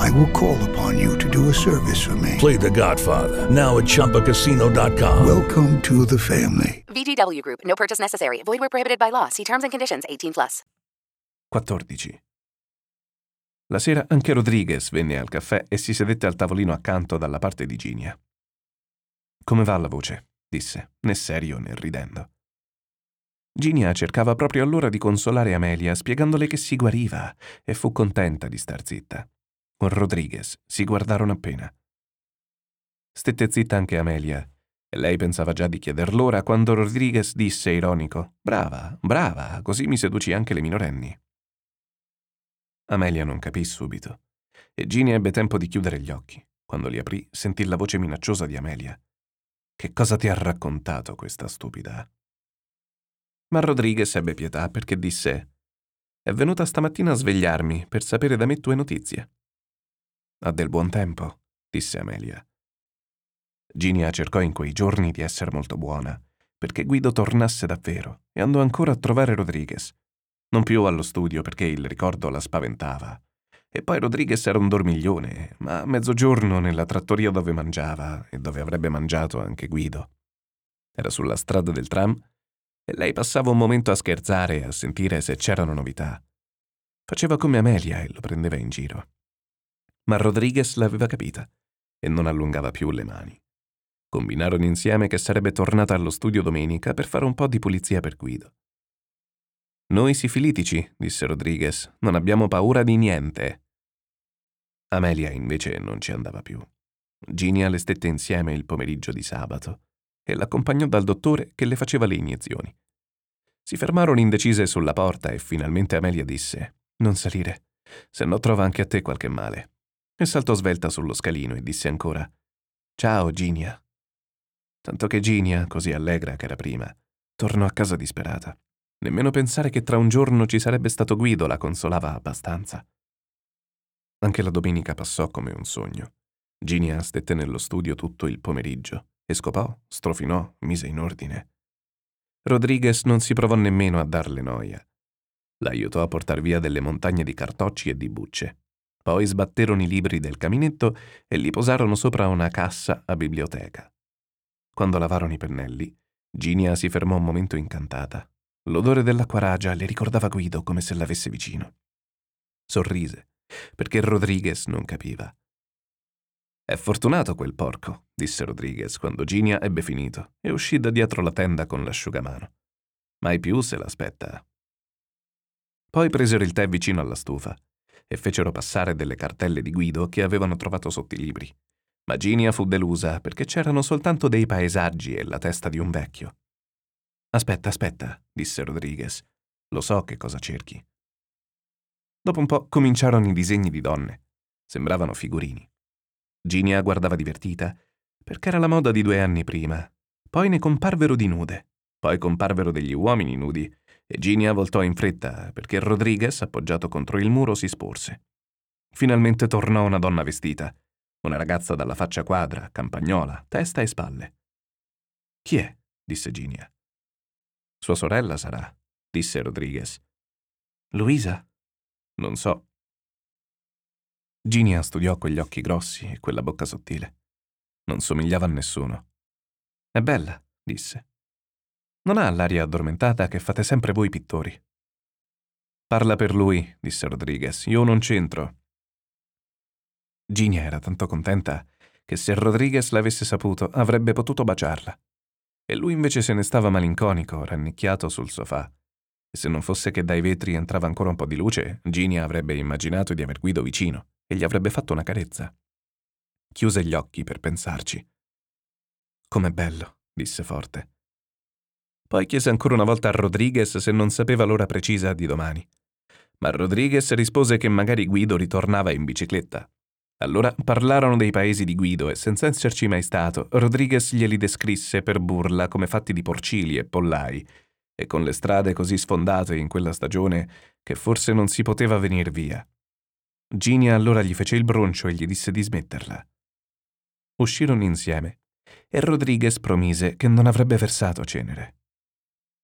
I will call upon you to do a service for me. Play The Godfather now at ChumbaCasino.com. Welcome to the family. VGW Group. No purchase necessary. Void where prohibited by law. See terms and conditions. 18 plus. 14. La sera anche Rodriguez venne al caffè e si sedette al tavolino accanto dalla parte di Ginia. Come va la voce? disse, né serio né ridendo. Ginia cercava proprio allora di consolare Amelia spiegandole che si guariva e fu contenta di star zitta. Rodriguez si guardarono appena. Stette zitta anche Amelia lei pensava già di chieder l'ora quando Rodriguez disse ironico: Brava, brava, così mi seduci anche le minorenni. Amelia non capì subito e Ginny ebbe tempo di chiudere gli occhi. Quando li aprì, sentì la voce minacciosa di Amelia. Che cosa ti ha raccontato questa stupida? Ma Rodriguez ebbe pietà perché disse: È venuta stamattina a svegliarmi per sapere da me tue notizie. Ha del buon tempo, disse Amelia. Ginia cercò in quei giorni di essere molto buona, perché Guido tornasse davvero e andò ancora a trovare Rodriguez. Non più allo studio perché il ricordo la spaventava. E poi Rodriguez era un dormiglione, ma a mezzogiorno nella trattoria dove mangiava e dove avrebbe mangiato anche Guido. Era sulla strada del tram e lei passava un momento a scherzare e a sentire se c'erano novità. Faceva come Amelia e lo prendeva in giro. Ma Rodriguez l'aveva capita e non allungava più le mani. Combinarono insieme che sarebbe tornata allo studio domenica per fare un po' di pulizia per Guido. Noi sifilitici, disse Rodriguez, non abbiamo paura di niente. Amelia invece non ci andava più. Ginia le stette insieme il pomeriggio di sabato e l'accompagnò dal dottore che le faceva le iniezioni. Si fermarono indecise sulla porta e finalmente Amelia disse: Non salire, se no trova anche a te qualche male. E saltò svelta sullo scalino e disse ancora: Ciao, Ginia. Tanto che Ginia, così allegra che era prima, tornò a casa disperata. Nemmeno pensare che tra un giorno ci sarebbe stato Guido la consolava abbastanza. Anche la domenica passò come un sogno. Ginia stette nello studio tutto il pomeriggio e scopò, strofinò, mise in ordine. Rodriguez non si provò nemmeno a darle noia. L'aiutò a portar via delle montagne di cartocci e di bucce. Poi sbatterono i libri del caminetto e li posarono sopra una cassa a biblioteca. Quando lavarono i pennelli, Ginia si fermò un momento incantata. L'odore dell'acquaragia le ricordava Guido come se l'avesse vicino. Sorrise, perché Rodriguez non capiva. È fortunato quel porco, disse Rodriguez quando Ginia ebbe finito e uscì da dietro la tenda con l'asciugamano. Mai più se l'aspetta. Poi presero il tè vicino alla stufa e fecero passare delle cartelle di Guido che avevano trovato sotto i libri. Ma Ginia fu delusa perché c'erano soltanto dei paesaggi e la testa di un vecchio. Aspetta, aspetta, disse Rodriguez. Lo so che cosa cerchi. Dopo un po' cominciarono i disegni di donne. Sembravano figurini. Ginia guardava divertita, perché era la moda di due anni prima. Poi ne comparvero di nude. Poi comparvero degli uomini nudi, e Ginia voltò in fretta, perché Rodriguez, appoggiato contro il muro, si sporse. Finalmente tornò una donna vestita, una ragazza dalla faccia quadra, campagnola, testa e spalle. Chi è? disse Ginia. Sua sorella sarà, disse Rodriguez. Luisa? Non so. Ginia studiò quegli occhi grossi e quella bocca sottile. Non somigliava a nessuno. È bella, disse. Non ha l'aria addormentata che fate sempre voi pittori. Parla per lui, disse Rodriguez. Io non c'entro. Ginia era tanto contenta che se Rodriguez l'avesse saputo avrebbe potuto baciarla. E lui invece se ne stava malinconico, rannicchiato sul sofà. E se non fosse che dai vetri entrava ancora un po' di luce, Ginia avrebbe immaginato di aver Guido vicino e gli avrebbe fatto una carezza. Chiuse gli occhi per pensarci. Com'è bello, disse forte. Poi chiese ancora una volta a Rodriguez se non sapeva l'ora precisa di domani. Ma Rodriguez rispose che magari Guido ritornava in bicicletta. Allora parlarono dei paesi di Guido e senza esserci mai stato, Rodriguez glieli descrisse per burla come fatti di porcili e pollai, e con le strade così sfondate in quella stagione che forse non si poteva venir via. Ginia allora gli fece il broncio e gli disse di smetterla. Uscirono insieme e Rodriguez promise che non avrebbe versato cenere.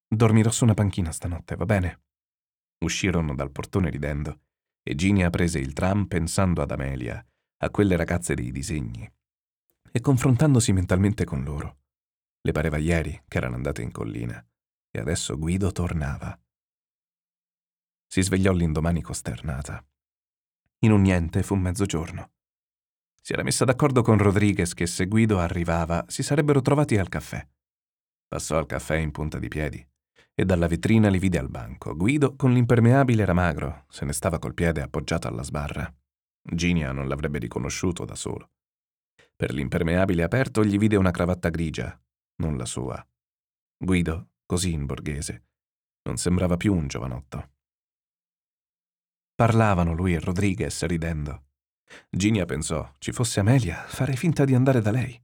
Dormirò su una panchina stanotte, va bene? Uscirono dal portone ridendo e Ginia prese il tram pensando ad Amelia, a quelle ragazze dei disegni, e confrontandosi mentalmente con loro. Le pareva ieri che erano andate in collina e adesso Guido tornava. Si svegliò l'indomani costernata. In un niente fu mezzogiorno. Si era messa d'accordo con Rodriguez che se Guido arrivava si sarebbero trovati al caffè. Passò al caffè in punta di piedi e dalla vetrina li vide al banco. Guido con l'impermeabile era magro, se ne stava col piede appoggiato alla sbarra. Ginia non l'avrebbe riconosciuto da solo. Per l'impermeabile aperto gli vide una cravatta grigia, non la sua. Guido, così in borghese, non sembrava più un giovanotto. Parlavano lui e Rodriguez ridendo. Ginia pensò, ci fosse Amelia, farei finta di andare da lei.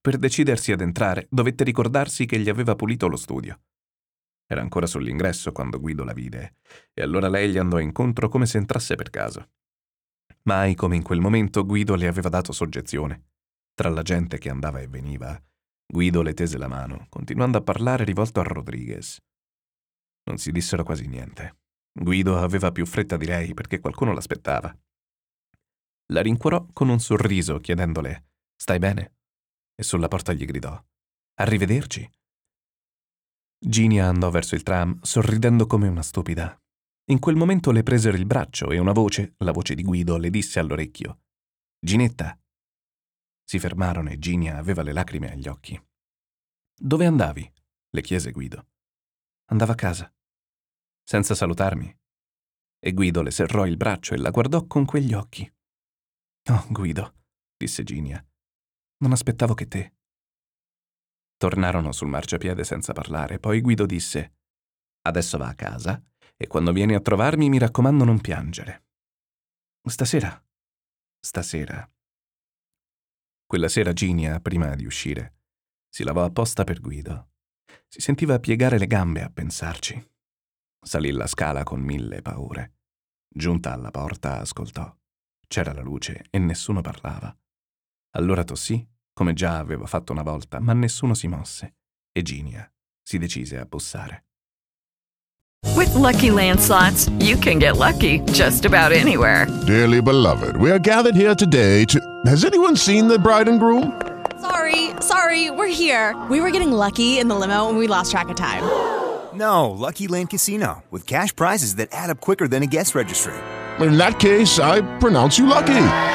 Per decidersi ad entrare, dovette ricordarsi che gli aveva pulito lo studio. Era ancora sull'ingresso quando Guido la vide, e allora lei gli andò incontro come se entrasse per caso. Mai come in quel momento Guido le aveva dato soggezione. Tra la gente che andava e veniva, Guido le tese la mano, continuando a parlare rivolto a Rodriguez. Non si dissero quasi niente. Guido aveva più fretta di lei perché qualcuno l'aspettava. La rincuorò con un sorriso chiedendole Stai bene? E sulla porta gli gridò Arrivederci. Ginia andò verso il tram, sorridendo come una stupida. In quel momento le presero il braccio e una voce, la voce di Guido, le disse all'orecchio: Ginetta. Si fermarono e Ginia aveva le lacrime agli occhi. Dove andavi? le chiese Guido. Andavo a casa. Senza salutarmi. E Guido le serrò il braccio e la guardò con quegli occhi. Oh, Guido, disse Ginia. Non aspettavo che te. Tornarono sul marciapiede senza parlare, poi Guido disse Adesso va a casa e quando vieni a trovarmi mi raccomando non piangere. Stasera? Stasera. Quella sera Ginia, prima di uscire, si lavò apposta per Guido. Si sentiva piegare le gambe a pensarci. Salì la scala con mille paure. Giunta alla porta, ascoltò. C'era la luce e nessuno parlava. Allora tossì come già aveva fatto una volta, ma nessuno si mosse e Ginia si decise a bussare. With lucky landslots, you can get lucky just about anywhere. Dearly beloved, we are gathered here today to. Has anyone seen the bride and groom? Sorry, sorry, we're here. We were getting lucky in the limo and we lost track of time. No, Lucky Land Casino, with cash prizes that add up quicker than a guest registry. In that case, I pronounce you lucky.